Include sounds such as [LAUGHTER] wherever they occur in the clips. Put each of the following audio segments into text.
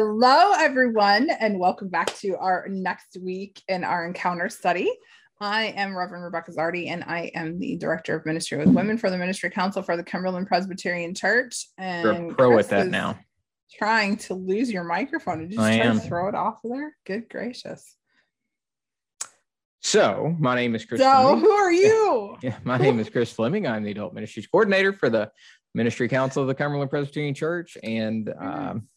Hello, everyone, and welcome back to our next week in our encounter study. I am Reverend Rebecca Zardi, and I am the Director of Ministry with Women for the Ministry Council for the Cumberland Presbyterian Church. And You're a pro Chris at that now. Trying to lose your microphone and just I try am. to throw it off of there. Good gracious. So, my name is Chris. So, Fleming. who are you? [LAUGHS] Yeah, my name is Chris Fleming. I'm the Adult Ministries Coordinator for the Ministry Council of the Cumberland Presbyterian Church, and um,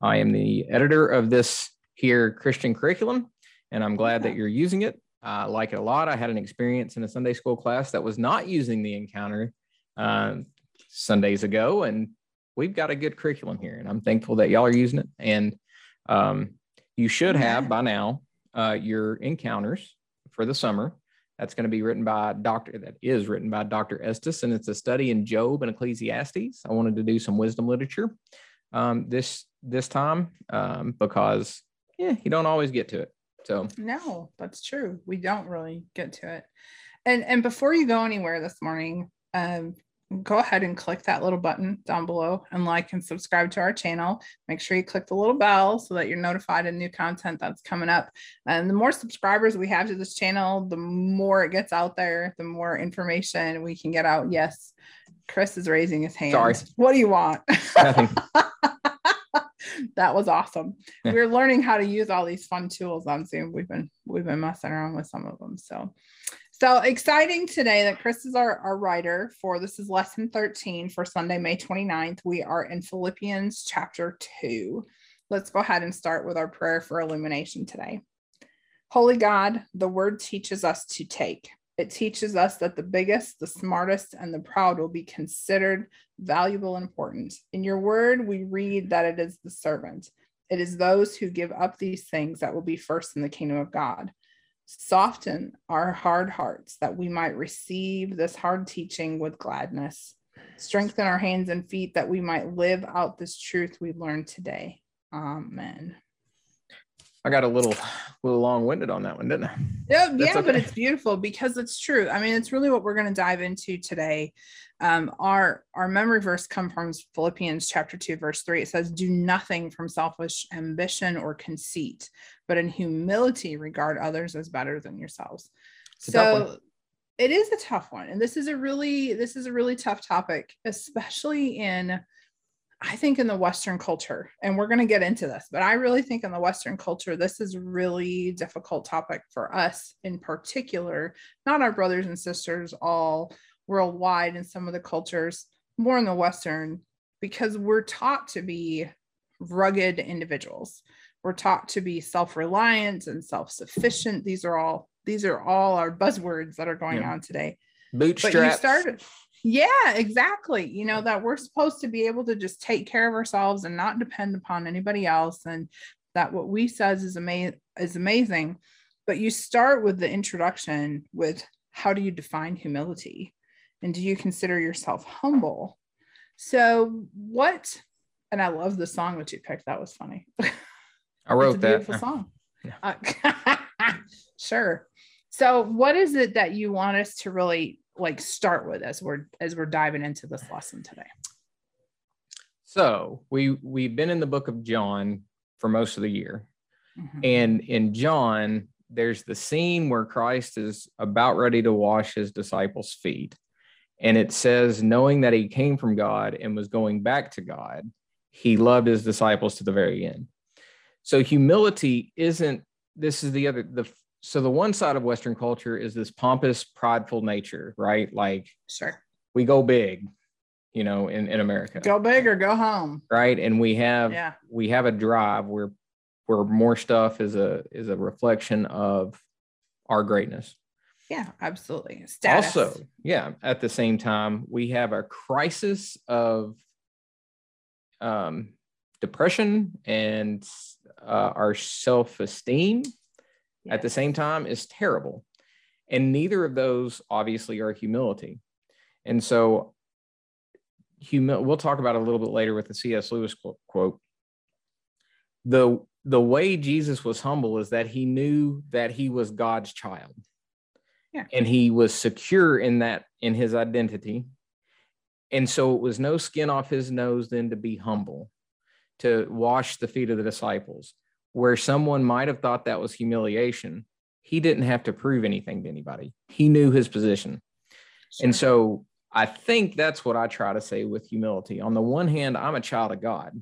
I am the editor of this here Christian curriculum. And I'm glad that you're using it. I like it a lot. I had an experience in a Sunday school class that was not using the encounter uh, Sundays ago, and we've got a good curriculum here. And I'm thankful that y'all are using it. And um, you should have by now uh, your encounters for the summer. That's going to be written by Dr. That is written by Dr. Estes, and it's a study in Job and Ecclesiastes. I wanted to do some wisdom literature um, this this time um, because yeah, you don't always get to it. So No, that's true. We don't really get to it. And and before you go anywhere this morning, um, go ahead and click that little button down below and like and subscribe to our channel. Make sure you click the little bell so that you're notified of new content that's coming up. And the more subscribers we have to this channel, the more it gets out there, the more information we can get out. Yes, Chris is raising his hand. Sorry. What do you want? Nothing. [LAUGHS] that was awesome. We're learning how to use all these fun tools on Zoom. We've been we've been messing around with some of them. So so exciting today that Chris is our, our writer for this is lesson 13 for Sunday, May 29th. We are in Philippians chapter 2. Let's go ahead and start with our prayer for illumination today. Holy God, the word teaches us to take. It teaches us that the biggest, the smartest, and the proud will be considered valuable and important. In your word, we read that it is the servant. It is those who give up these things that will be first in the kingdom of God. Soften our hard hearts that we might receive this hard teaching with gladness. Strengthen our hands and feet that we might live out this truth we learned today. Amen. I got a little little long winded on that one, didn't I? Yeah, That's yeah, but it's beautiful because it's true. I mean, it's really what we're going to dive into today. Um, our our memory verse comes from Philippians chapter two, verse three. It says, "Do nothing from selfish ambition or conceit, but in humility regard others as better than yourselves." It's a tough one. So it is a tough one, and this is a really this is a really tough topic, especially in I think in the Western culture, and we're going to get into this, but I really think in the Western culture, this is a really difficult topic for us in particular, not our brothers and sisters all worldwide in some of the cultures, more in the Western, because we're taught to be rugged individuals. We're taught to be self-reliant and self-sufficient. These are all these are all our buzzwords that are going Yeah. on today Bootstraps. but you started yeah exactly you know that we're supposed to be able to just take care of ourselves and not depend upon anybody else and that what we says is amazing is amazing but you start with the introduction with how do you define humility and do you consider yourself humble so what and i love the song that you picked that was funny [LAUGHS] I wrote that. beautiful song. Yeah. Uh, [LAUGHS] sure. So, what is it that you want us to really like start with as we're as we're diving into this lesson today? So we we've been in the book of John for most of the year. Mhm. And in John, there's the scene where Christ is about ready to wash his disciples' feet. And it says, knowing that he came from God and was going back to God, he loved his disciples to the very end. So humility isn't, this is the other, the, so the one side of Western culture is this pompous, prideful nature, right? Like Sure. we go big, you know, in, in America, Go big or go home. right? And we have, Yeah. we have a drive where where more stuff is a is a reflection of our greatness Yeah, absolutely. Status. also yeah at the same time we have a crisis of um depression and uh, our at the same time is terrible. And neither of those obviously are humility. And so humil- we'll talk about it a little bit later with the cs lewis qu- quote. The the way jesus was humble is that he knew that he was god's child. Yeah. and he was secure in that in his identity. And so it was no skin off his nose then to be humble to wash the feet of the disciples, where someone might have thought that was humiliation. He didn't have to prove anything to anybody. He knew his position. Sure. And so I think that's what I try to say with humility. On the one hand, I'm a child of God.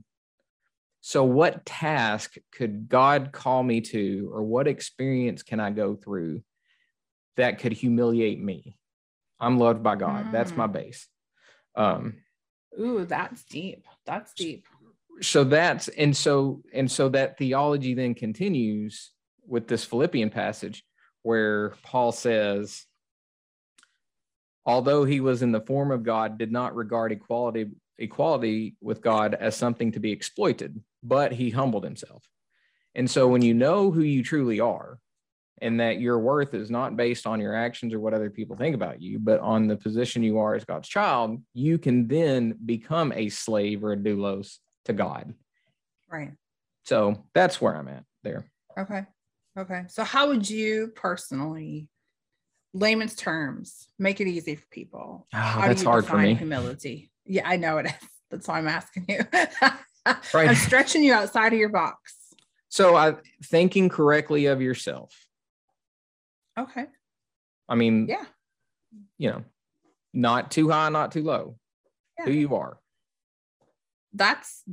So, what task could God call me to, or what experience can I go through that could humiliate me? I'm loved by God. Mm. That's my mm. base. Um, Ooh, that's deep. That's deep. So that's and so and so that theology then continues with this Philippian passage where Paul says, although he was in the form of God, did not regard equality equality with God as something to be exploited, but he humbled himself. And so when you know who you truly are, and that your worth is not based on your actions or what other people think about you, but on the position you are as God's child, you can then become a slave or a doulos to God. Right. So that's where I'm at there. Okay. Okay. So how would you personally, layman's terms, make it easy for people? Oh, how that's hard for me. Humility. Yeah, I know it is. [LAUGHS] That's why I'm asking you. [LAUGHS] right. I'm stretching you outside of your box. So I thinking correctly of yourself Okay. I mean, yeah. You know, not too high, not too low. Yeah. Who you are. That's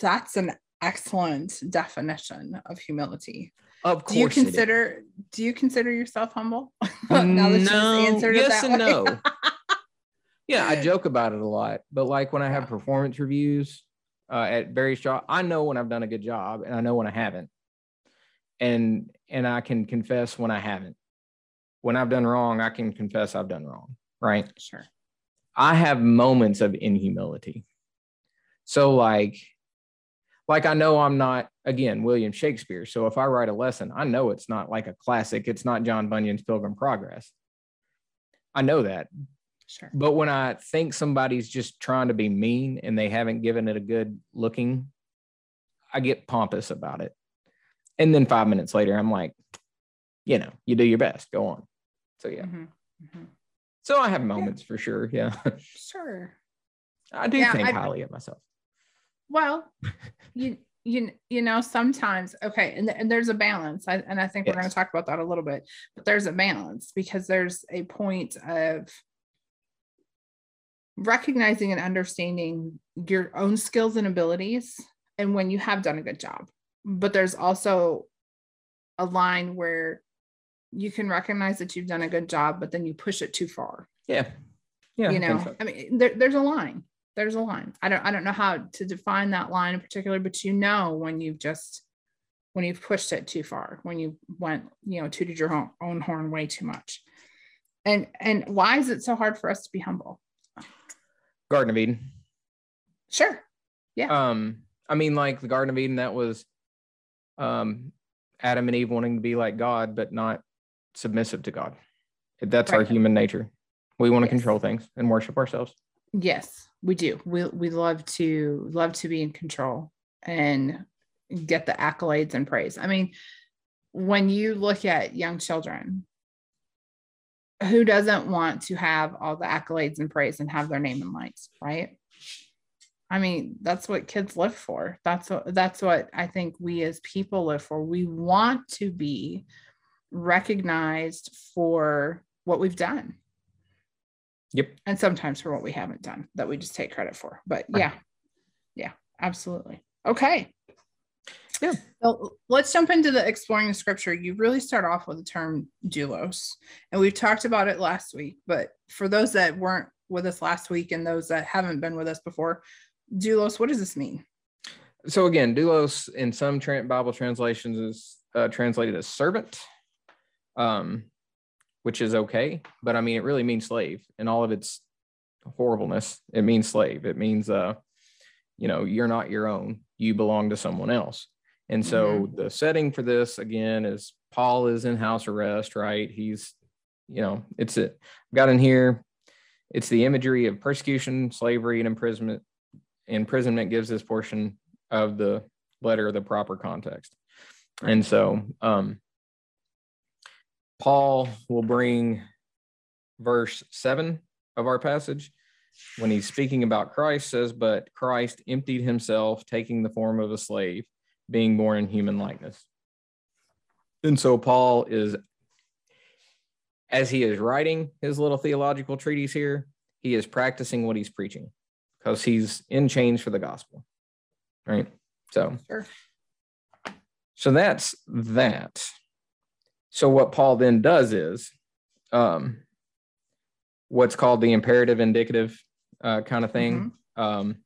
that's an excellent definition of humility. Of course. Do you consider do you consider yourself humble? [LAUGHS] now that no, you answered yes and way. no. [LAUGHS] yeah, I joke about it a lot, but like when I have performance reviews uh, at various jobs, I know when I've done a good job and I know when I haven't and and I can confess when I haven't. When I've done wrong, I can confess I've done wrong, right? Sure. I have moments of inhumility. So like like I know I'm not again William Shakespeare. So if I write a lesson, I know it's not like a classic. It's not John Bunyan's Pilgrim Progress. I know that. Sure. But when I think somebody's just trying to be mean and they haven't given it a good looking, I get pompous about it. And then five minutes later, I'm like, you know, you do your best, go on. So yeah. Mm-hmm. Mm-hmm. So I have moments yeah. for sure. Yeah. [LAUGHS] Sure. I do yeah, think I, highly of myself. Well, you you you know sometimes okay, and, and there's a balance, I, and I think yes. we're going to talk about that a little bit. But there's a balance because there's a point of recognizing and understanding your own skills and abilities, and when you have done a good job but there's also a line where you can recognize that you've done a good job, but then you push it too far. Yeah. Yeah. You know, I, so. I mean, there, there's a line. There's a line. I don't I don't know how to define that line in particular, but you know when you've just when you've pushed it too far, when you went, you know, tooted your own, horn way too much. And and why is it so hard for us to be humble? Garden of Eden. Sure. Yeah. Um, I mean, like the Garden of Eden, that was um, Adam and Eve wanting to be like God, but not submissive to God. That's right. our human nature. We want to yes. control things and worship ourselves. Yes, we do. We we love to love to be in control and get the accolades and praise. I mean, when you look at young children, who doesn't want to have all the accolades and praise and have their name in lights, right? I mean, that's what kids live for. That's what that's what I think we as people live for. We want to be recognized for what we've done. Yep. And sometimes for what we haven't done that we just take credit for. But yeah. Yeah, absolutely. Okay. Yeah. So let's jump into the exploring the scripture. You really start off with the term doulos, and we've talked about it last week. But for those that weren't with us last week and those that haven't been with us before, doulos what does this mean so again doulos in some bible translations is uh, translated as servant um, which is okay but i mean it really means slave in all of its horribleness it means slave it means uh you know you're not your own you belong to someone else and so mm-hmm. the setting for this again is paul is in house arrest right he's you know it's it got in here it's the imagery of persecution slavery and imprisonment imprisonment gives this portion of the letter the proper context. And so um, Paul will bring verse seven of our passage. when he's speaking about Christ, says, But Christ emptied himself, taking the form of a slave, being born in human likeness. And so Paul is, as he is writing his little theological treatise here, he is practicing what he's preaching because he's in chains for the gospel. Right. So, sure. so that's that. So, what Paul then does is um, what's called the imperative indicative uh, kind of thing. Mm-hmm. Um,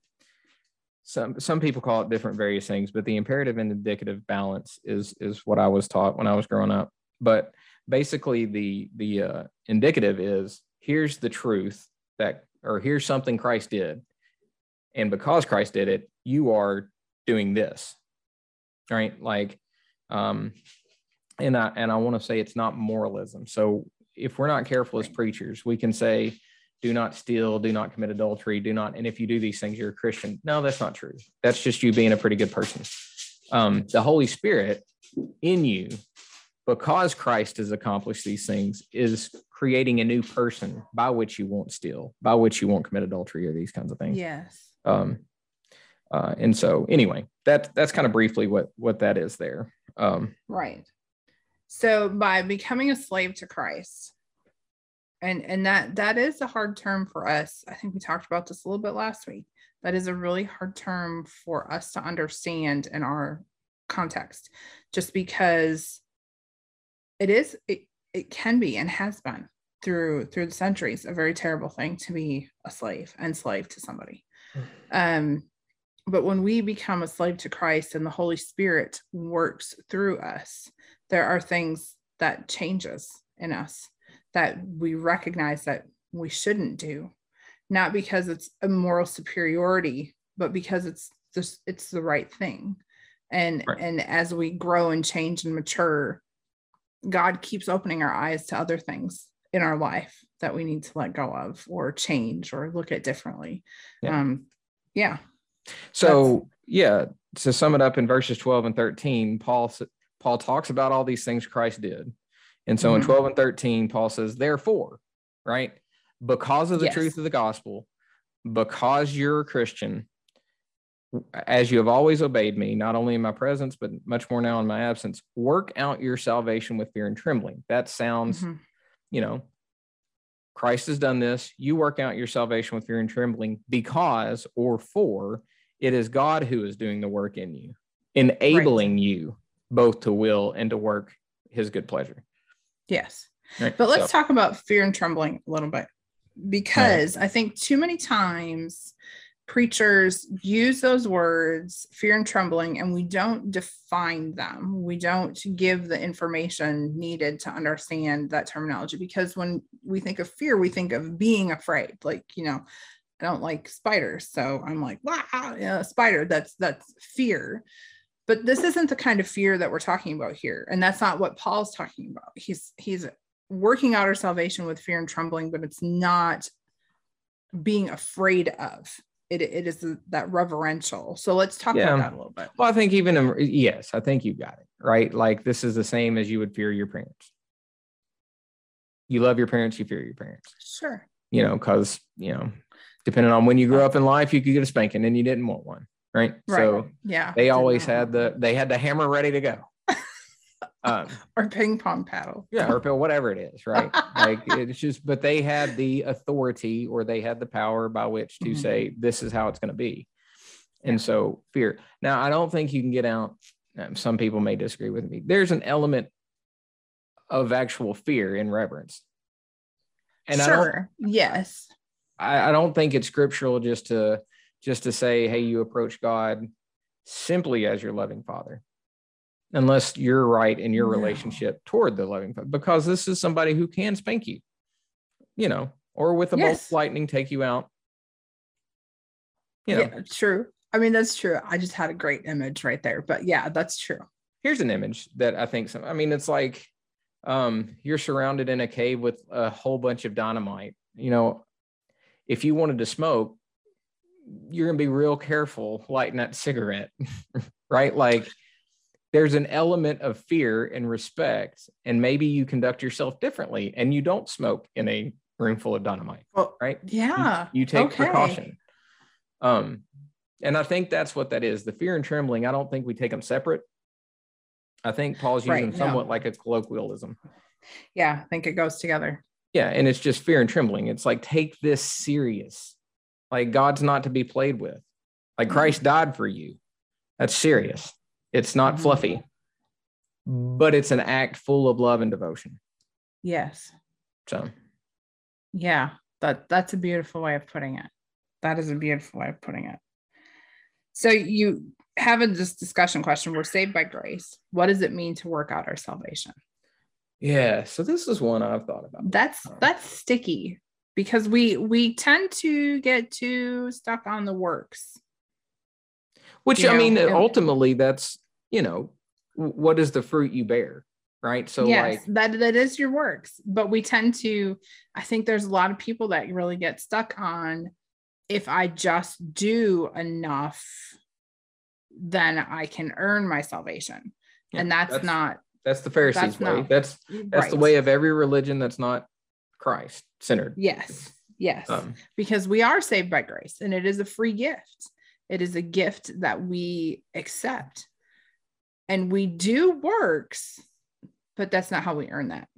some some people call it different various things, but the imperative and indicative balance is is what I was taught when I was growing up. But basically, the the uh, indicative is here's the truth that, or here's something Christ did, and because Christ did it, you are doing this, right? Like, um, and I and I want to say it's not moralism. So if we're not careful as preachers, we can say do not steal, do not commit adultery, do not. And if you do these things, you're a Christian. No, that's not true. That's just you being a pretty good person. Um, the Holy Spirit in you, because Christ has accomplished these things, is creating a new person by which you won't steal, by which you won't commit adultery or these kinds of things. Yes. Um, uh, and so, anyway, that that's kind of briefly what what that is there. Um, right. So by becoming a slave to Christ, and and that that is a hard term for us. I think we talked about this a little bit last week. That is a really hard term for us to understand in our context just because it is it, it can be and has been through through the centuries a very terrible thing to be a slave and slave to somebody. Mm. um but when we become a slave to christ and the holy spirit works through us there are things that changes in us that we recognize that we shouldn't do not because it's a moral superiority but because it's just it's the right thing and right. and as we grow and change and mature god keeps opening our eyes to other things in our life that we need to let go of or change or look at differently yeah. um yeah so yeah to sum it up in verses 12 and 13 paul paul talks about all these things christ did and so mm-hmm. in 12 and 13, Paul says, therefore, right? Because of the yes. truth of the gospel, because you're a Christian, as you have always obeyed me, not only in my presence, but much more now in my absence, work out your salvation with fear and trembling. That sounds, mm-hmm. you know, Christ has done this. You work out your salvation with fear and trembling because or for it is God who is doing the work in you, enabling right. you both to will and to work his good pleasure. Yes. Right. But let's so. talk about fear and trembling a little bit because right. I think too many times preachers use those words, fear and trembling, and we don't define them. We don't give the information needed to understand that terminology because when we think of fear, we think of being afraid. Like, you know, I don't like spiders. So I'm like, wow, yeah, spider, that's that's fear but this isn't the kind of fear that we're talking about here and that's not what paul's talking about. He's he's working out our salvation with fear and trembling but it's not being afraid of. It, it is that reverential. So let's talk yeah. about that a little bit. Well i think even yes i think you got it right? Like this is the same as you would fear your parents. You love your parents you fear your parents. Sure. You know because you know depending on when you grew up in life you could get a spanking and you didn't want one right? right. So yeah, they always had the they had the hammer ready to go. [LAUGHS] Um, or ping pong paddle. Yeah, or whatever it is, right? [LAUGHS] like it's just, but they had the authority or they had the power by which to mm-hmm. say this is how it's going to be. And yeah. so fear. Now, I don't think you can get out. Um, some people may disagree with me. There's an element of actual fear in reverence. And sure. I yes. I, I don't think it's scriptural just to just to say, hey, you approach God simply as your loving father, unless you're right in your no. relationship toward the loving father, because this is somebody who can spank you, you know, or with a yes. bolt of lightning take you out. You know. Yeah, true. I mean, that's true. I just had a great image right there, but yeah, that's true. Here's an image that I think some, I mean, it's like um, you're surrounded in a cave with a whole bunch of dynamite. You know, if you wanted to smoke, you're going to be real careful lighting that cigarette, [LAUGHS] right? Like there's an element of fear and respect, and maybe you conduct yourself differently and you don't smoke in a room full of dynamite, Well, right? yeah. You, you take okay. precaution. Um, and I think that's what that is. The fear and trembling, I don't think we take them separate. I think Paul's using Right, no. somewhat like a colloquialism. Yeah, I think it goes together. Yeah, and it's just fear and trembling. It's like take this serious. Like God's not to be played with. Like Mhm. Christ died for you. That's serious. It's not Mhm. fluffy, but it's an act full of love and devotion. Yes. So Yeah. That that's a beautiful way of putting it. That is a beautiful way of putting it. So you have a this discussion question. We're saved by grace. What does it mean to work out our salvation? yeah, so this is one I've thought about. That's that's sticky because we we tend to get too stuck on the works. Which you I mean, and- ultimately, that's you know, what is the fruit you bear, right? So yes, like, that that is your works, but we tend to. I think there's a lot of people that really get stuck on if I just do enough, then I can earn my salvation, Yeah, and that's, that's- not that's the Pharisees' that's way. not- That's that's the way of every religion that's not Christ centered. Yes, yes, Um, because we are saved by grace, and it is a free gift. It is a gift that we accept, and we do works, but that's not how we earn that.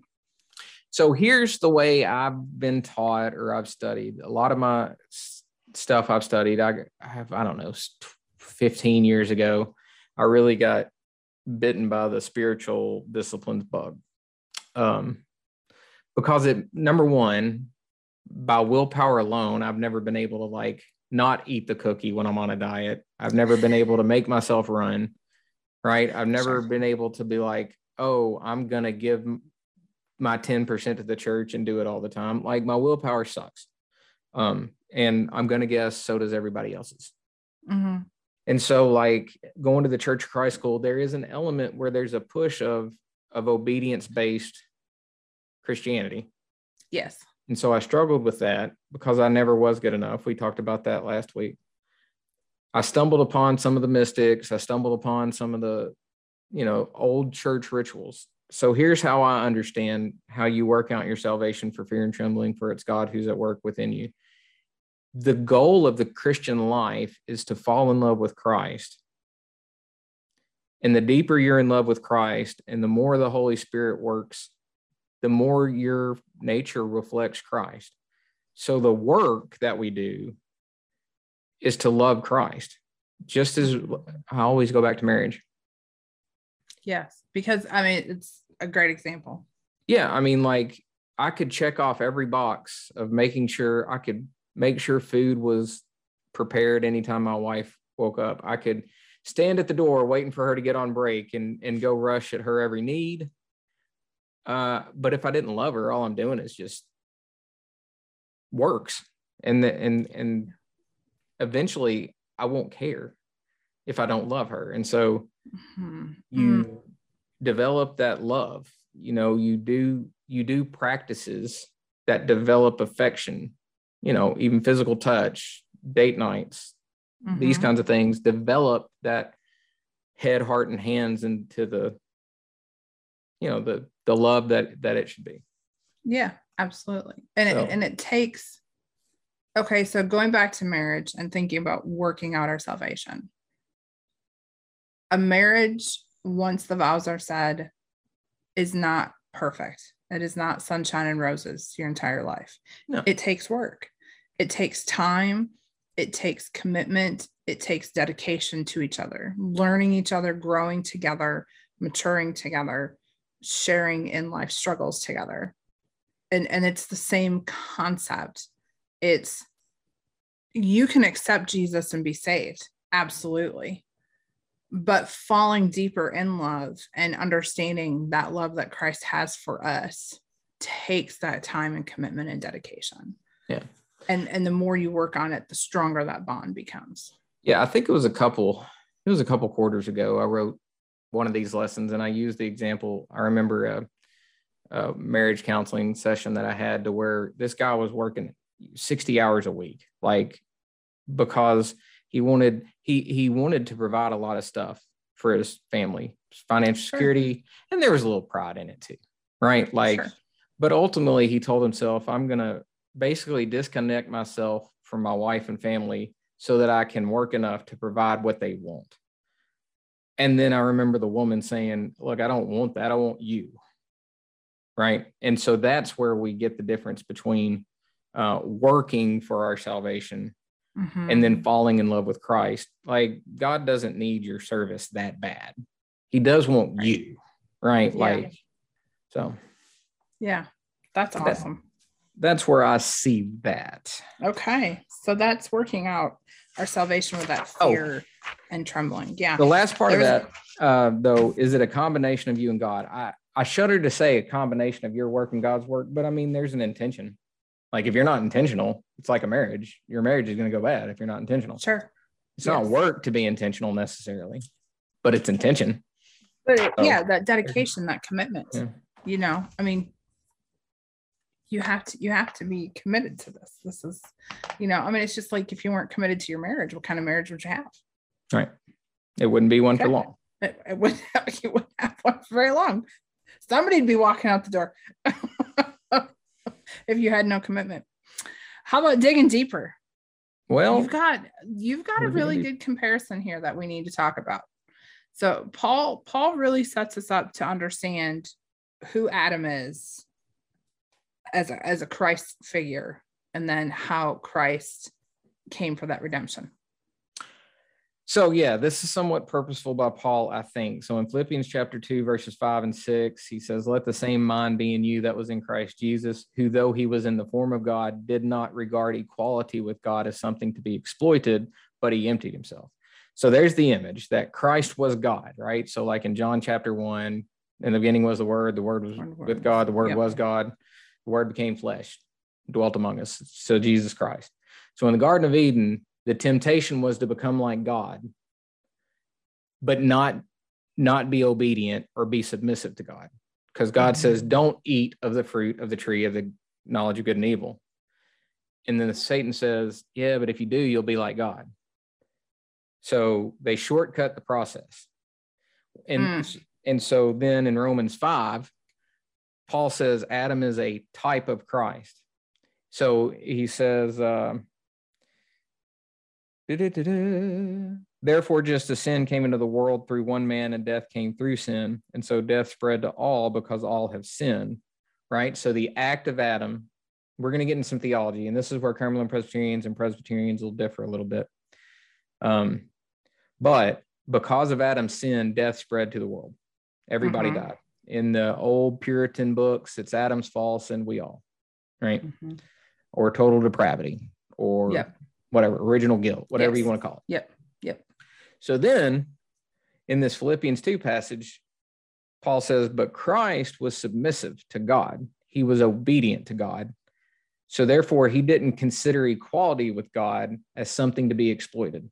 so here's the way I've been taught or I've studied. A lot of my stuff I've studied, I, I have, I don't know, 15 years ago, I really got bitten by the spiritual disciplines bug. Um, because it, number one, by willpower alone, I've never been able to like not eat the cookie when I'm on a diet. I've never been able to make myself run, right? I've never Sure. been able to be like, oh, I'm going to give my 10% to the church and do it all the time. Like my willpower sucks. Um, and I'm going to guess so does everybody else's. Mhm. And so, like going to the Church of Christ school, there is an element where there's a push of of obedience based Christianity. Yes. And so I struggled with that because I never was good enough. We talked about that last week. I stumbled upon some of the mystics. I stumbled upon some of the, you know, old church rituals. So here's how I understand how you work out your salvation for fear and trembling, for it's God who's at work within you. The goal of the Christian life is to fall in love with Christ. And the deeper you're in love with Christ and the more the Holy Spirit works, the more your nature reflects Christ. So the work that we do is to love Christ. Just as I always go back to marriage. Yes. Because I mean, it's a great example. Yeah, I mean like I could check off every box of making sure I could make sure food was prepared anytime my wife woke up. I could stand at the door waiting for her to get on break and and go rush at her every need. Uh, but if I didn't love her, all I'm doing is just works, and the, and and eventually I won't care if I don't love her, and so Mhm. you develop that love. You know, you do you do practices that develop affection. You know, even physical touch, date nights, these Mhm. kinds of things develop that head heart and hands into the you know the the love that that it should be Yeah, absolutely. And So- it, and it takes Okay, so going back to marriage and thinking about working out our salvation. A marriage once the vows are said is not perfect. It is not sunshine and roses your entire life. No. It takes work. It takes time. It takes commitment. It takes dedication to each other, learning each other, growing together, maturing together, sharing in life struggles together. And and it's the same concept. It's you can accept jesus and be saved. Absolutely. But falling deeper in love and understanding that love that christ has for us takes that time and commitment and dedication. Yeah. and and the more you work on it the stronger that bond becomes. Yeah i think it was a couple it was a couple quarters ago i wrote one of these lessons and i used the example i remember a, a marriage counseling session that i had to where this guy was working 60 hours a week like because he wanted he he wanted to provide a lot of stuff for his family financial Sure. security and there was a little pride in it too right like Sure. but ultimately he told himself i'm gonna basically disconnect myself from my wife and family so that I can work enough to provide what they want. And then I remember the woman saying, Look, I don't want that. I want you. Right. And so that's where we get the difference between uh, working for our salvation mm-hmm. and then falling in love with Christ. Like, God doesn't need your service that bad. He does want right. you. Right. Yeah. Like, so. Yeah. That's awesome. That, that's where I see that. Okay. So that's working out our salvation with that oh. fear oh. and trembling. Yeah. The last part There's, of that, uh, though, is it a combination of you and God? I, I shudder to say a combination of your work and God's work, but I mean, there's an intention. Like if you're not intentional, it's like a marriage. Your marriage is going to go bad if you're not intentional. Sure. It's yes. not work to be intentional necessarily, but it's intention. But it, so, yeah, that dedication, that commitment. Yeah. You know, I mean, you have to you have to be committed to this. This is you know i mean it's just like if you weren't committed to your marriage what kind of marriage would you have? Right. It wouldn't be one okay. for long. It, it wouldn't [LAUGHS] have, you wouldn't have one for very long. Somebody'd be walking out the door [LAUGHS] if you had no commitment. How about digging deeper? Well you've got you've got a really good comparison here that we need to talk about. So paul paul really sets us up to understand who adam is as a, as a Christ figure and then how Christ came for that redemption. So yeah, this is somewhat purposeful by Paul, I think. So in Philippians chapter 2 verses 5 and 6, he says, "Let the same mind be in you that was in Christ Jesus, who though he was in the form of God, did not regard equality with God as something to be exploited, but he emptied himself." So there's the image that Christ was God, right? So like in John chapter 1, in the beginning was the word, the word was with God, the word yep. was God word became flesh, dwelt among us. So Jesus Christ. So in the Garden of Eden, the temptation was to become like God, but not not be obedient or be submissive to God. Because God mm-hmm. says, don't eat of the fruit of the tree of the knowledge of good and evil. And then Satan says, yeah, but if you do, you'll be like God. So they shortcut the process. And, mm. and so then in Romans 5, Paul says Adam is a type of Christ. So he says, uh, therefore, just as sin came into the world through one man and death came through sin. And so death spread to all because all have sinned, right? So the act of Adam, we're going to get into some theology, and this is where Cumberland Presbyterians and Presbyterians will differ a little bit. Um, but because of Adam's sin, death spread to the world. Everybody mm-hmm. died in the old Puritan books, it's Adam's false and we all, right? Mm-hmm. Or total depravity or yep. whatever, original guilt, whatever yes. you want to call it. Yep. Yep. So then in this Philippians 2 passage, Paul says, But Christ was submissive to God, he was obedient to God. So therefore, he didn't consider equality with God as something to be exploited.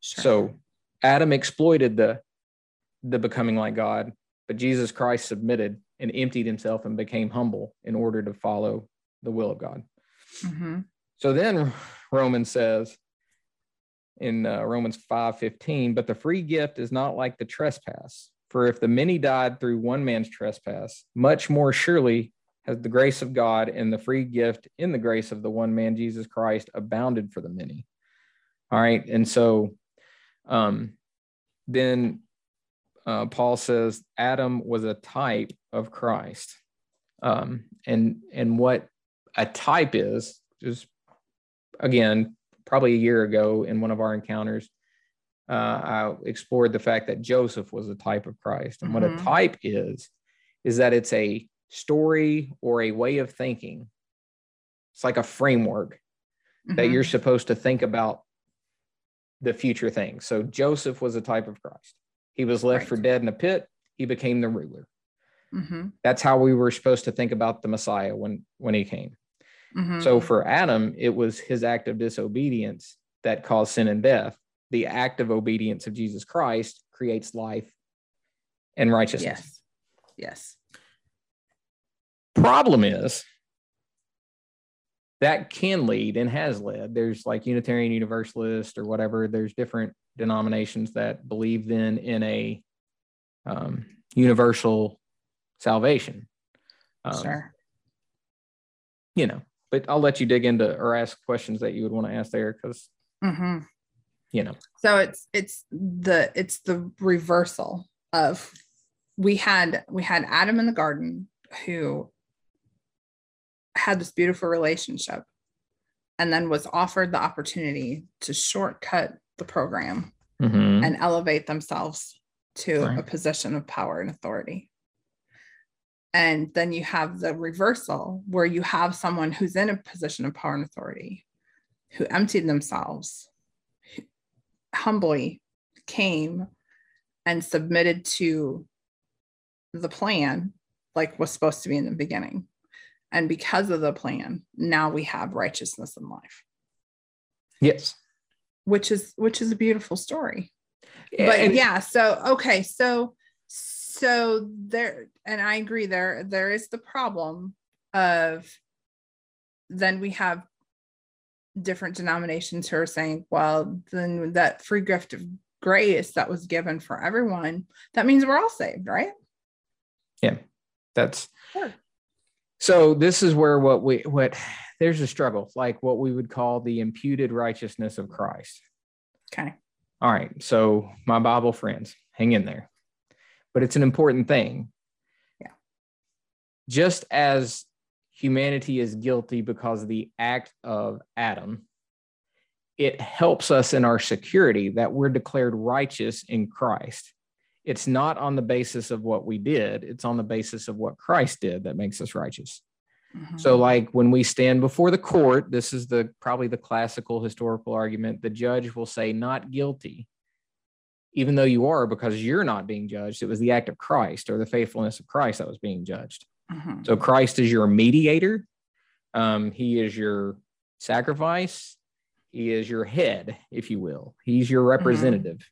Sure. So Adam exploited the the becoming like God but Jesus Christ submitted and emptied himself and became humble in order to follow the will of God. Mm-hmm. So then Romans says in uh, Romans 5 15, but the free gift is not like the trespass. For if the many died through one man's trespass, much more surely has the grace of God and the free gift in the grace of the one man, Jesus Christ, abounded for the many. All right. And so um, then uh, Paul says Adam was a type of Christ. Um, and and what a type is, just again, probably a year ago in one of our encounters, uh, I explored the fact that Joseph was a type of Christ. And mm-hmm. what a mm-hmm. type is, is that it's a story or a way of thinking. It's like a framework mm-hmm. that you're supposed to think about the future things. So Joseph was a type of Christ. He was left right. for dead in a pit. He became the ruler. Mm-hmm. That's how we were supposed to think about the Messiah when when he came. Mm-hmm. So for Adam, it was his act of disobedience that caused sin and death. The act of obedience of Jesus Christ creates life and righteousness. Yes. Yes. Problem is that can lead and has led. There's like Unitarian Universalist or whatever. There's different denominations that believe then in a um, universal salvation. Um, sure. You know, but I'll let you dig into or ask questions that you would want to ask there because hmm you know. So it's it's the it's the reversal of we had we had Adam in the garden who had this beautiful relationship and then was offered the opportunity to shortcut the program Mhm. and elevate themselves to a position of power and authority. And then you have the reversal where you have someone who's in a position of power and authority who emptied themselves, humbly came and submitted to the plan, like was supposed to be in the beginning. And because of the plan, now we have righteousness in life, Yes. which is which is a beautiful story. but yeah so okay so so there and i agree there there is the problem of then we have different denominations who are saying well then that free gift of grace that was given for everyone that means we're all saved right Yeah. That's Sure. So. This is where what we what [SIGHS] there's a struggle, like what we would call the imputed righteousness of Christ. okay All right. So my Bible friends, hang in there. But it's an important thing. Yeah. Just as humanity is guilty because of the act of Adam, it helps us in our security that we're declared righteous in Christ. It's not on the basis of what we did, it's on the basis of what Christ did that makes us righteous. Mhm. So, like when we stand before the court, this is the probably the classical historical argument. The judge will say, not guilty, even though you are, because you're not being judged. It was the act of Christ or the faithfulness of Christ that was being judged. Mhm. So, Christ is your mediator, um, He is your sacrifice, He is your head, if you will, He's your representative.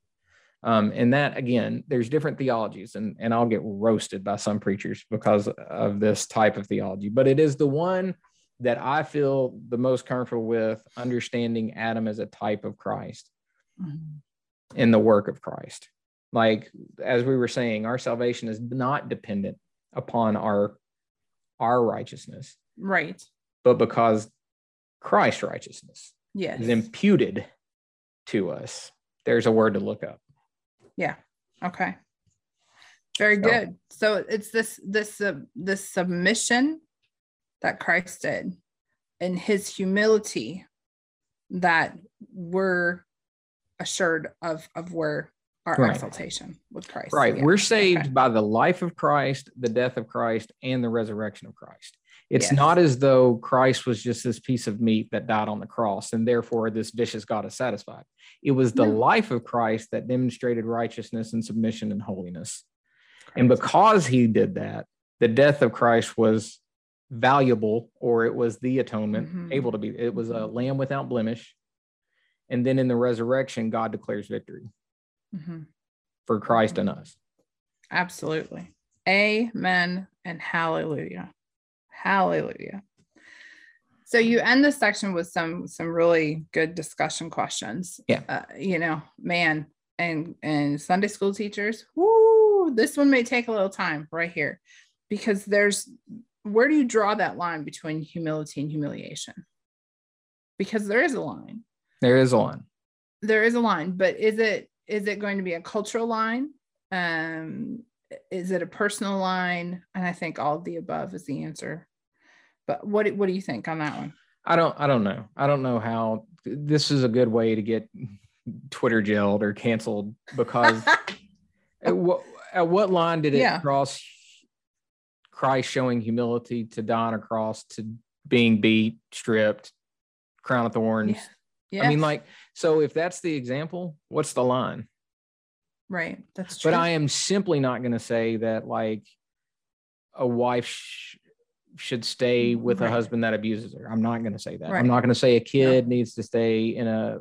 Um, and that again, there's different theologies, and, and I'll get roasted by some preachers because of this type of theology, but it is the one that I feel the most comfortable with understanding Adam as a type of Christ Mhm. in the work of Christ. Like as we were saying, our salvation is not dependent upon our our righteousness, right but because Christ's righteousness yes is imputed to us. There's a word to look up. Okay. Very So- good. So it's this this uh, this submission that Christ did and his humility that we're assured of of where our Right. exaltation with Christ. Right. Yeah. We're saved Okay. by the life of Christ, the death of Christ, and the resurrection of Christ. It's Yes. not as though Christ was just this piece of meat that died on the cross, and therefore this vicious God is satisfied. It was the No. life of Christ that demonstrated righteousness and submission and holiness. And because he did that, the death of Christ was valuable, or it was the atonement, Mhm. able to be, it was a lamb without blemish. And then in the resurrection, God declares victory Mhm. for Christ and Mhm. us. Absolutely. Amen and hallelujah. Hallelujah. So you end this section with some some really good discussion questions. Yeah. Uh, you know, man, and and Sunday school teachers, whoo, this one may take a little time right here because there's where do you draw that line between humility and humiliation? Because there is a line. There is a line. There is a line, but is it is it going to be a cultural line? Um, is it a personal line? And I think all of the above is the answer. But what do- what do you think on that one? I don't I don't know. I don't know how this is a good way to get Twitter jailed or canceled because [LAUGHS] at what at what line did it Yeah. cross Christ showing humility to die on a cross to being beat, stripped, crown of thorns? Yeah. I mean, like, so if that's the example, what's the line? Right. That's true. But I am simply not going to say that like a wife sh- should stay mm, with a husband that abuses her. I'm not going to say that. Right. I'm not going to say a kid needs to stay in a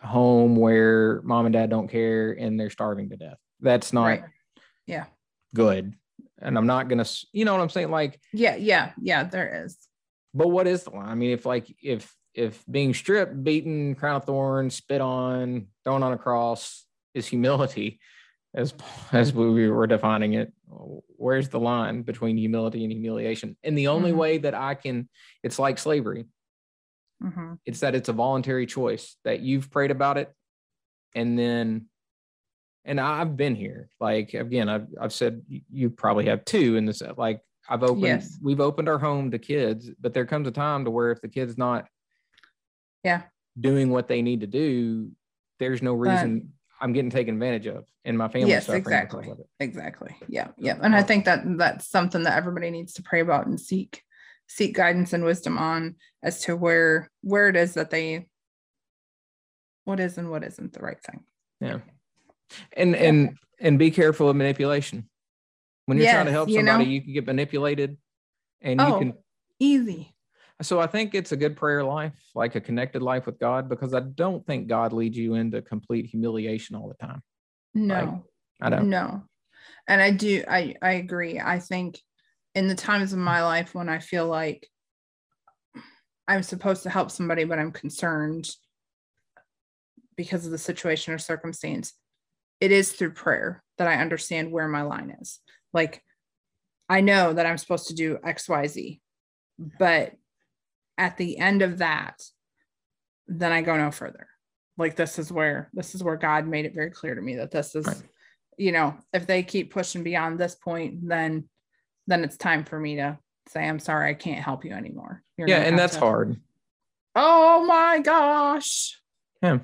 home where mom and dad don't care and they're starving to death. That's not Right. Yeah. good. And I'm not going to, you know what I'm saying? Like, Yeah. Yeah. Yeah. There is. but what is the line? I mean, if like, if, if being stripped, beaten, crown of thorns, spit on, thrown on a cross is humility, as as we were defining it where's the line between humility and humiliation and the only Mhm. way that i can it's like slavery hmm it's that it's a voluntary choice that you've prayed about it and then and i've been here like again i've, I've said you- probably have two in this like i've opened Yes. we've opened our home to kids but there comes a time to where if the kid's not Yeah. doing what they need to do there's no reason i'm getting taken advantage of and my family Yes, exactly. Exactly. Yeah. Yeah. And I uh, think that that's something that everybody needs to pray about and seek seek guidance and wisdom on as to where where it is that they what is and what isn't the right thing. yeah and Yeah. and and be careful of manipulation when you're trying to Yes, help you somebody know? you can get manipulated and you Oh. can Easy. So I think it's a good prayer life, like a connected life with God, because I don't think God leads you into complete humiliation all the time. No. I don't. No. And I do I I agree. I think in the times of my life when I feel like I'm supposed to help somebody but I'm concerned because of the situation or circumstance, it is through prayer that I understand where my line is. Like I know that I'm supposed to do XYZ, but at the end of that, then I go no further. Like this is where this is where God made it very clear to me that this is Right. you know, if they keep pushing beyond this point, then then it's time for me to say, I'm sorry, I can't help you anymore. You're Yeah, and that's to- hard. Oh my gosh. Yeah,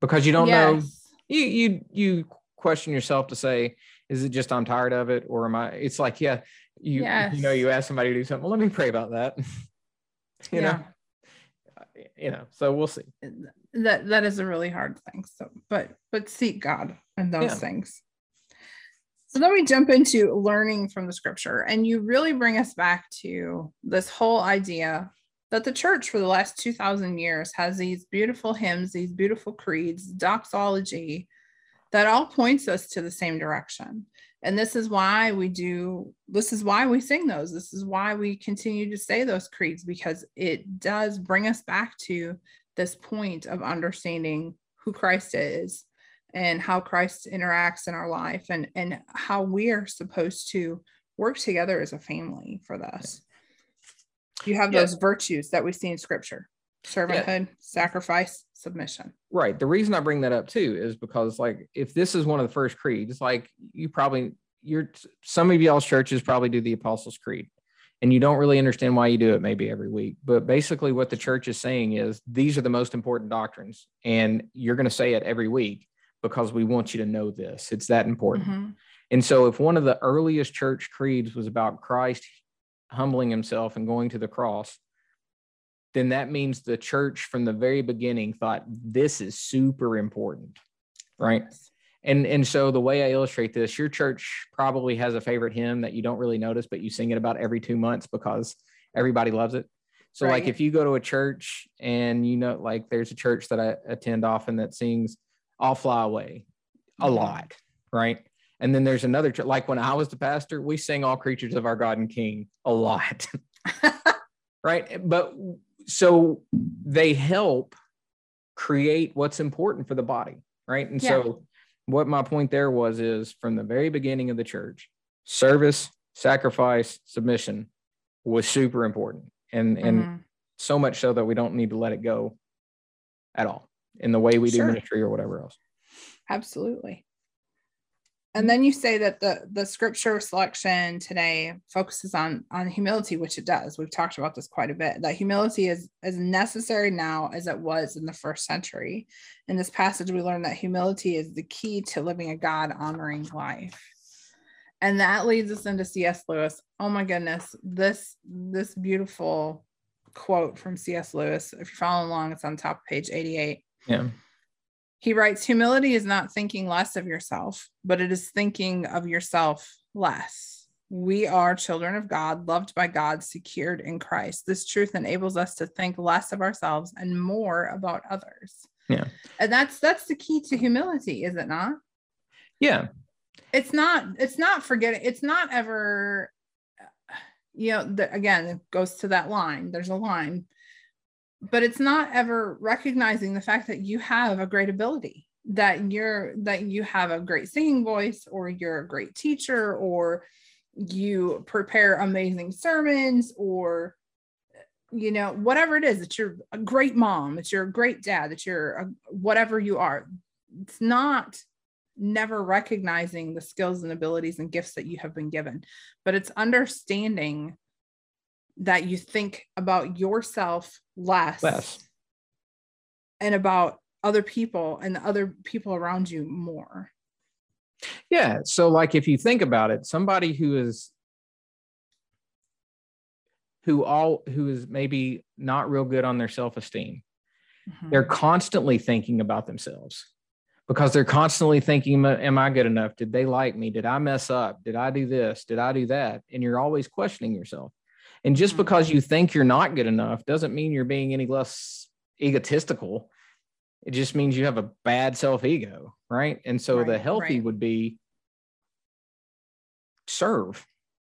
because you don't know. Yes. You you you question yourself to say, is it just I'm tired of it, or am I? It's like, yeah, you you know, you ask somebody to do something. Well, let me pray about that. [LAUGHS] you know, uh, you know. So we'll see. that that is a really hard thing so but but seek god in those Yeah. things so then we jump into learning from the scripture and you really bring us back to this whole idea that the church for the last 2000 years has these beautiful hymns these beautiful creeds doxology that all points us to the same direction and this is why we do this is why we sing those this is why we continue to say those creeds because it does bring us back to this point of understanding who Christ is and how Christ interacts in our life and and how we are supposed to work together as a family for this. You have Yeah. those virtues that we see in scripture. Servanthood, sacrifice, submission. Right. The reason I bring that up too is because, like, if this is one of the first creeds, like you probably you're some of y'all's churches probably do the Apostles' Creed, and you don't really understand why you do it maybe every week. But basically, what the church is saying is these are the most important doctrines, and you're going to say it every week because we want you to know this. It's that important. Mhm. And so, if one of the earliest church creeds was about Christ humbling himself and going to the cross, then that means the church from the very beginning thought this is super important, right? And and so the way I illustrate this, your church probably has a favorite hymn that you don't really notice, but you sing it about every two months because everybody loves it. So like if you go to a church and you know, like there's a church that I attend often that sings "I'll Fly Away" a Mhm. lot, right? And then there's another church, like when I was the pastor, we sing "All Creatures of Our God and King" a lot, [LAUGHS] right? But so they help create what's important for the body, right? And Yeah. so what my point there was is from the very beginning of the church, service, sacrifice, submission was super important. And and Mhm. so much so that we don't need to let it go at all in the way we do Sure. ministry or whatever else. Absolutely. And then you say that the the scripture selection today focuses on on humility, which it does. We've talked about this quite a bit. That humility is as necessary now as it was in the first century. In this passage, we learn that humility is the key to living a God honoring life. And that leads us into C.S. Lewis. Oh my goodness, this this beautiful quote from C.S. Lewis. If you're following along, it's on top of page 88. Yeah. He writes, Humility is not thinking less of yourself, but it is thinking of yourself less. We are children of God, loved by God, secured in Christ. This truth enables us to think less of ourselves and more about others. Yeah. And that's that's the key to humility, is it not? Yeah. It's not, it's not forgetting, it's not ever, you know, the, again, it goes to that line. There's a line but it's not ever recognizing the fact that you have a great ability that you're that you have a great singing voice or you're a great teacher or you prepare amazing sermons or you know whatever it is that you're a great mom that you're a great dad that you're a, whatever you are. It's not never recognizing the skills and abilities and gifts that you have been given but it's understanding that you think about yourself less, less. and about other people and the other people around you more. Yeah. So, like, if you think about it, somebody who is who all who is maybe not real good on their self-esteem mm-hmm. they're constantly thinking about themselves because they're constantly thinking am i good enough did they like me did i mess up did i do this did i do that and you're always questioning yourself and just mm-hmm. because you think you're not good enough doesn't mean you're being any less egotistical. It just means you have a bad self ego, right? And so right, the healthy right. would be serve,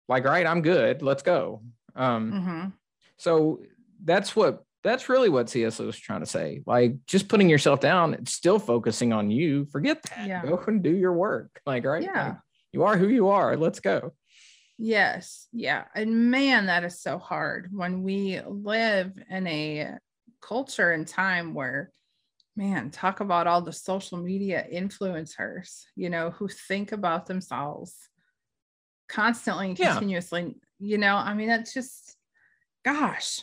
like, right, I'm good, let's go. Um, mm-hmm. So that's what that's really what C.S. Lewis is trying to say. Like, just putting yourself down, it's still focusing on you. Forget that. Yeah. Go and do your work. Like, right? Yeah. Like, you are who you are. Let's go. Yes. Yeah. And man, that is so hard when we live in a culture and time where, man, talk about all the social media influencers, you know, who think about themselves constantly and continuously. Yeah. You know, I mean, that's just, gosh,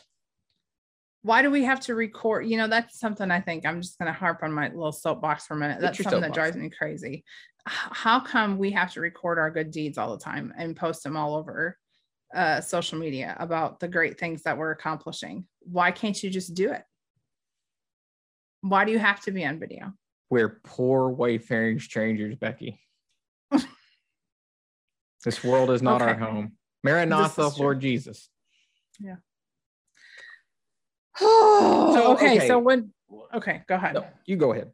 why do we have to record? You know, that's something I think I'm just going to harp on my little soapbox for a minute. That's something that drives me crazy. How come we have to record our good deeds all the time and post them all over uh, social media about the great things that we're accomplishing? Why can't you just do it? Why do you have to be on video? We're poor wayfaring strangers, Becky. [LAUGHS] this world is not okay. our home. Maranatha, Lord Jesus. Yeah. So, oh, okay, okay, so when okay, go ahead. No, you go ahead.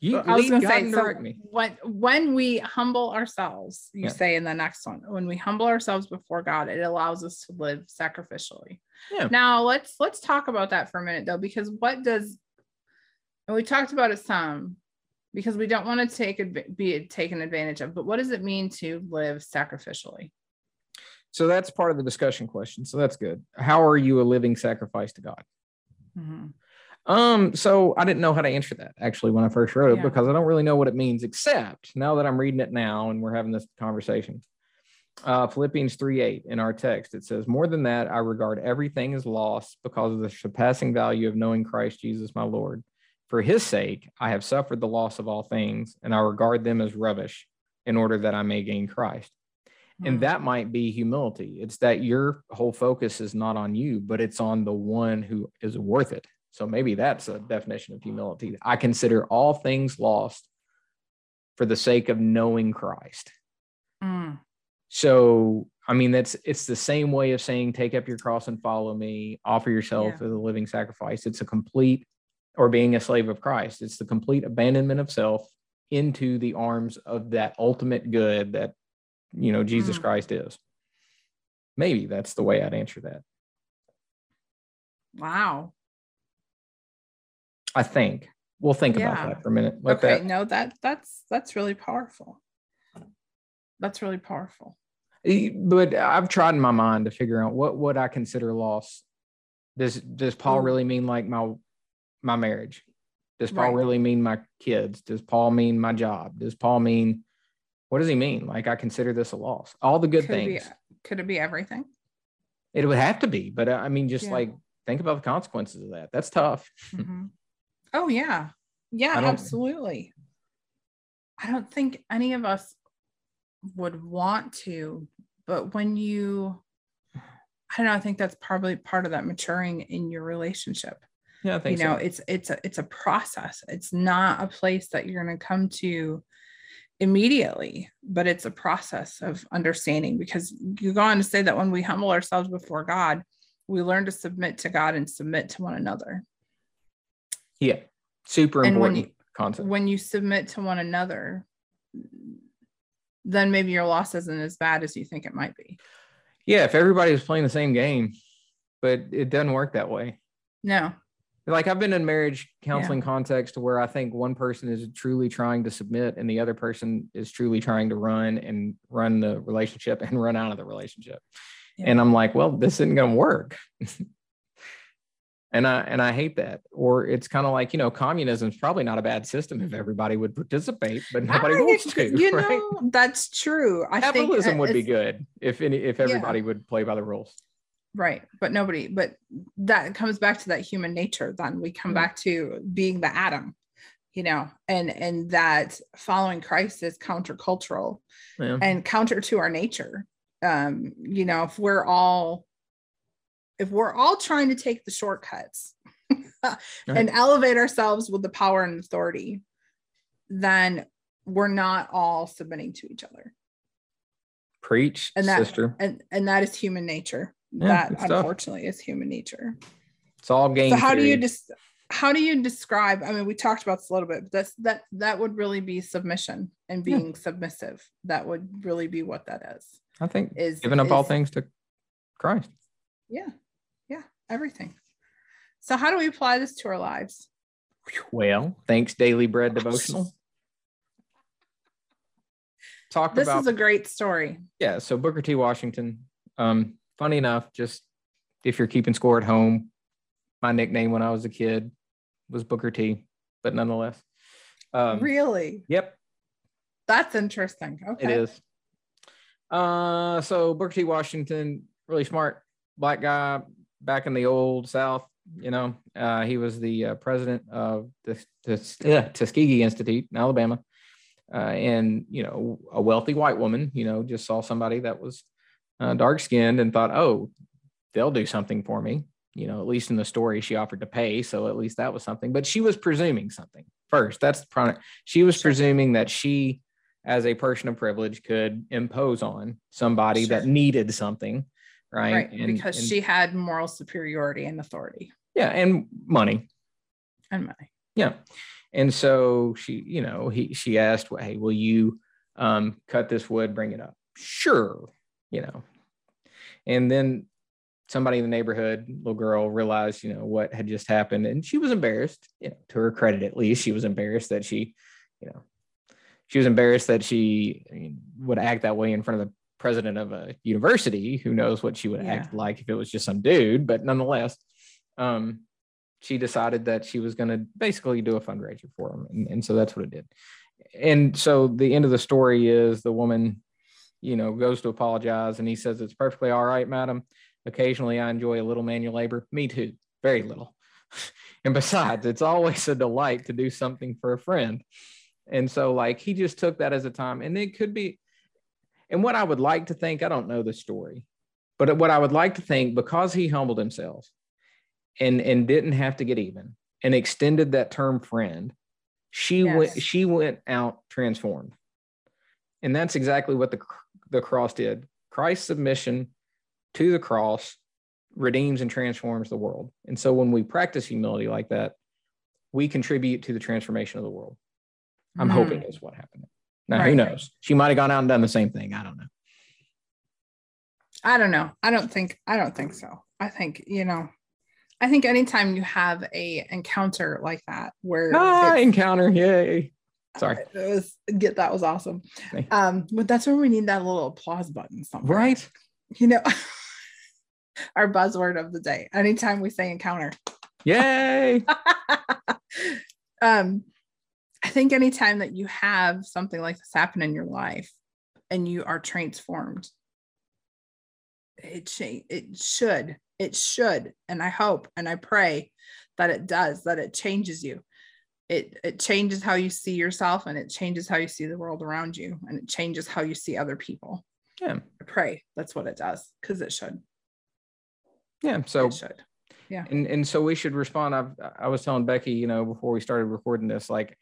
You I was going to say, so me. when when we humble ourselves, you yeah. say in the next one, when we humble ourselves before God, it allows us to live sacrificially. Yeah. Now let's let's talk about that for a minute though, because what does and we talked about it some because we don't want to take be taken advantage of, but what does it mean to live sacrificially? So that's part of the discussion question. So that's good. How are you a living sacrifice to God? Mm-hmm. Um, so I didn't know how to answer that actually when I first wrote it yeah. because I don't really know what it means, except now that I'm reading it now and we're having this conversation. Uh, Philippians 3 8 in our text, it says, More than that, I regard everything as lost because of the surpassing value of knowing Christ Jesus my Lord. For his sake, I have suffered the loss of all things, and I regard them as rubbish in order that I may gain Christ. Mm-hmm. And hmm. that might be humility. It's that your whole focus is not on you, but it's on the one who is worth it. So maybe that's a definition of humility. I consider all things lost for the sake of knowing Christ. Mm. So, I mean, that's it's the same way of saying, take up your cross and follow me, offer yourself yeah. as a living sacrifice. It's a complete, or being a slave of Christ, it's the complete abandonment of self into the arms of that ultimate good that, you know, Jesus mm. Christ is. Maybe that's the way I'd answer that. Wow. I think we'll think yeah. about that for a minute. Let okay, that... no, that that's that's really powerful. That's really powerful. But I've tried in my mind to figure out what would I consider loss. Does does Paul Ooh. really mean like my my marriage? Does Paul right. really mean my kids? Does Paul mean my job? Does Paul mean what does he mean? Like I consider this a loss. All the good could things. Be, could it be everything? It would have to be, but uh, I mean, just yeah. like think about the consequences of that. That's tough. [LAUGHS] Mm-hmm. Oh yeah. Yeah, I absolutely. I don't think any of us would want to, but when you I don't know, I think that's probably part of that maturing in your relationship. Yeah, I think you know, so. it's it's a it's a process. It's not a place that you're going to come to immediately, but it's a process of understanding because you go on to say that when we humble ourselves before God, we learn to submit to God and submit to one another. Yeah. Super important when you, concept. When you submit to one another, then maybe your loss isn't as bad as you think it might be. Yeah, if everybody was playing the same game, but it doesn't work that way. No. Like I've been in marriage counseling context where I think one person is truly trying to submit and the other person is truly trying to run and run the relationship and run out of the relationship. Yeah. And I'm like, well, this isn't going to work. and I and I hate that. Or it's kind of like you know, communism is probably not a bad system if everybody would participate, but nobody I, wants to. You [LAUGHS] right? know, that's true. I Capitalism think would be good if any if everybody yeah. would play by the rules. Right, but nobody. But that comes back to that human nature. Then we come mm-hmm. back to being the Adam, you know, and and that following Christ is countercultural yeah. and counter to our nature. Um, you know, if we're all if we're all trying to take the shortcuts [LAUGHS] right. and elevate ourselves with the power and authority, then we're not all submitting to each other. Preach, and that, sister. And and that is human nature. Yeah, that unfortunately tough. is human nature. It's all game. So how theory. do you just how do you describe? I mean, we talked about this a little bit, but that's that that would really be submission and being yeah. submissive. That would really be what that is. I think is giving up is, all things to Christ. Yeah. Yeah, everything. So, how do we apply this to our lives? Well, thanks, Daily Bread Devotional. Talk about this about, is a great story. Yeah. So, Booker T. Washington, um, funny enough, just if you're keeping score at home, my nickname when I was a kid was Booker T, but nonetheless. Um, really? Yep. That's interesting. Okay. It is. Uh, so Booker T. Washington, really smart black guy, back in the old South. You know, uh, he was the uh, president of the, the Tuskegee Institute in Alabama, uh, and you know, a wealthy white woman. You know, just saw somebody that was uh, dark skinned and thought, oh, they'll do something for me. You know, at least in the story, she offered to pay, so at least that was something. But she was presuming something first. That's the product. She was sure. presuming that she, as a person of privilege, could impose on somebody sure. that needed something right? right and, because and, she had moral superiority and authority. Yeah, and money. And money. Yeah. And so she, you know, he she asked, well, hey, will you um, cut this wood, bring it up? Sure, you know. And then somebody in the neighborhood, little girl, realized, you know, what had just happened. And she was embarrassed, you know, to her credit at least. She was embarrassed that she, you know, she was embarrassed that she would act that way in front of the president of a university who knows what she would yeah. act like if it was just some dude but nonetheless um, she decided that she was going to basically do a fundraiser for him and, and so that's what it did and so the end of the story is the woman you know goes to apologize and he says it's perfectly all right madam occasionally i enjoy a little manual labor me too very little [LAUGHS] and besides it's always a delight to do something for a friend and so like he just took that as a time and it could be and what I would like to think, I don't know the story, but what I would like to think, because he humbled himself and and didn't have to get even and extended that term friend, she yes. went she went out transformed. And that's exactly what the the cross did. Christ's submission to the cross redeems and transforms the world. And so when we practice humility like that, we contribute to the transformation of the world. I'm mm. hoping is what happened. Now, right. who knows? She might have gone out and done the same thing. I don't know. I don't know. I don't think. I don't think so. I think you know. I think anytime you have a encounter like that, where ah, encounter, yay! Sorry, it was get that was awesome. Um, but that's where we need that little applause button, somewhere. right? You know, [LAUGHS] our buzzword of the day. Anytime we say encounter, yay! [LAUGHS] um, I think anytime that you have something like this happen in your life and you are transformed, it it should, it should, and I hope and I pray that it does, that it changes you. It it changes how you see yourself and it changes how you see the world around you and it changes how you see other people. Yeah. I pray that's what it does because it should. Yeah. So it should. Yeah. And and so we should respond. I've I was telling Becky, you know, before we started recording this, like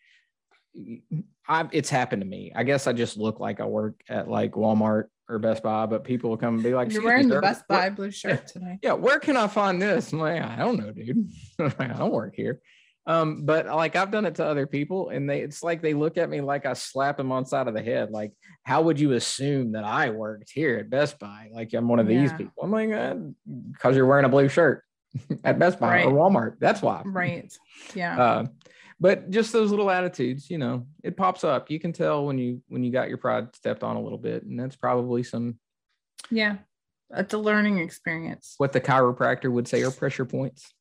I, it's happened to me. I guess I just look like I work at like Walmart or Best Buy, but people will come and be like, "You're wearing the Best Buy blue shirt yeah, [LAUGHS] today." Yeah, where can I find this? I'm like, I don't know, dude. [LAUGHS] I don't work here. Um, but like I've done it to other people, and they it's like they look at me like I slap them on side of the head. Like, how would you assume that I worked here at Best Buy? Like I'm one of these yeah. people. I'm like, because uh, you're wearing a blue shirt. [LAUGHS] at Best Buy Right. or Walmart. That's why. Right. Yeah. Uh, but just those little attitudes, you know, it pops up. You can tell when you when you got your pride stepped on a little bit, and that's probably some yeah. It's a learning experience. what the chiropractor would say are pressure points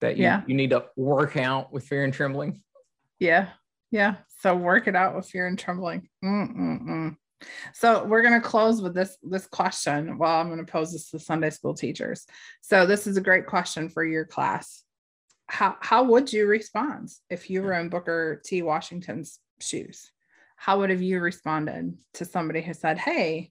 that you, Yeah. you need to work out with fear and trembling. Yeah. Yeah. So work it out with fear and trembling. Mm-mm-mm. So we're going to close with this this question. Well, I'm going to pose this to Sunday school teachers. So this is a great question for your class. How how would you respond if you were in Booker T. Washington's shoes? How would have you responded to somebody who said, "Hey,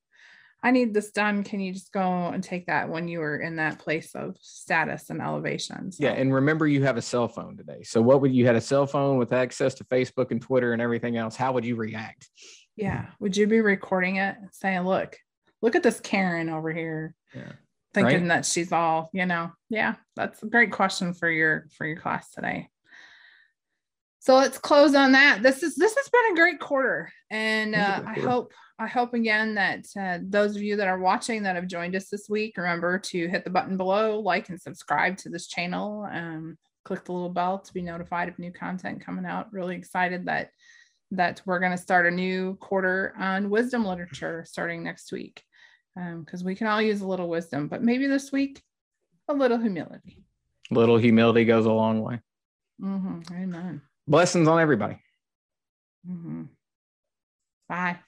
I need this done. Can you just go and take that when you were in that place of status and elevation?" So- Yeah, and remember you have a cell phone today. So what would you had a cell phone with access to Facebook and Twitter and everything else? How would you react? Yeah. Would you be recording it saying, look, look at this Karen over here Yeah. thinking Right. that she's all, you know, yeah, that's a great question for your for your class today. So let's close on that. This is this has been a great quarter. And It was a uh, I hope I hope again that uh, those of you that are watching that have joined us this week, remember to hit the button below, like and subscribe to this channel. Um, click the little bell to be notified of new content coming out. Really excited that that we're going to start a new quarter on wisdom literature starting next week because we can all use a little wisdom, but maybe this week a little humility. Little humility goes a long way. Mhm. Amen. Blessings on everybody. Mhm. Bye.